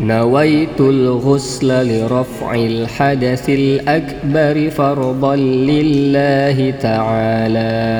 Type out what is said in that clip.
نويت الغسل لرفع الحدث الأكبر فرضا لله تعالى.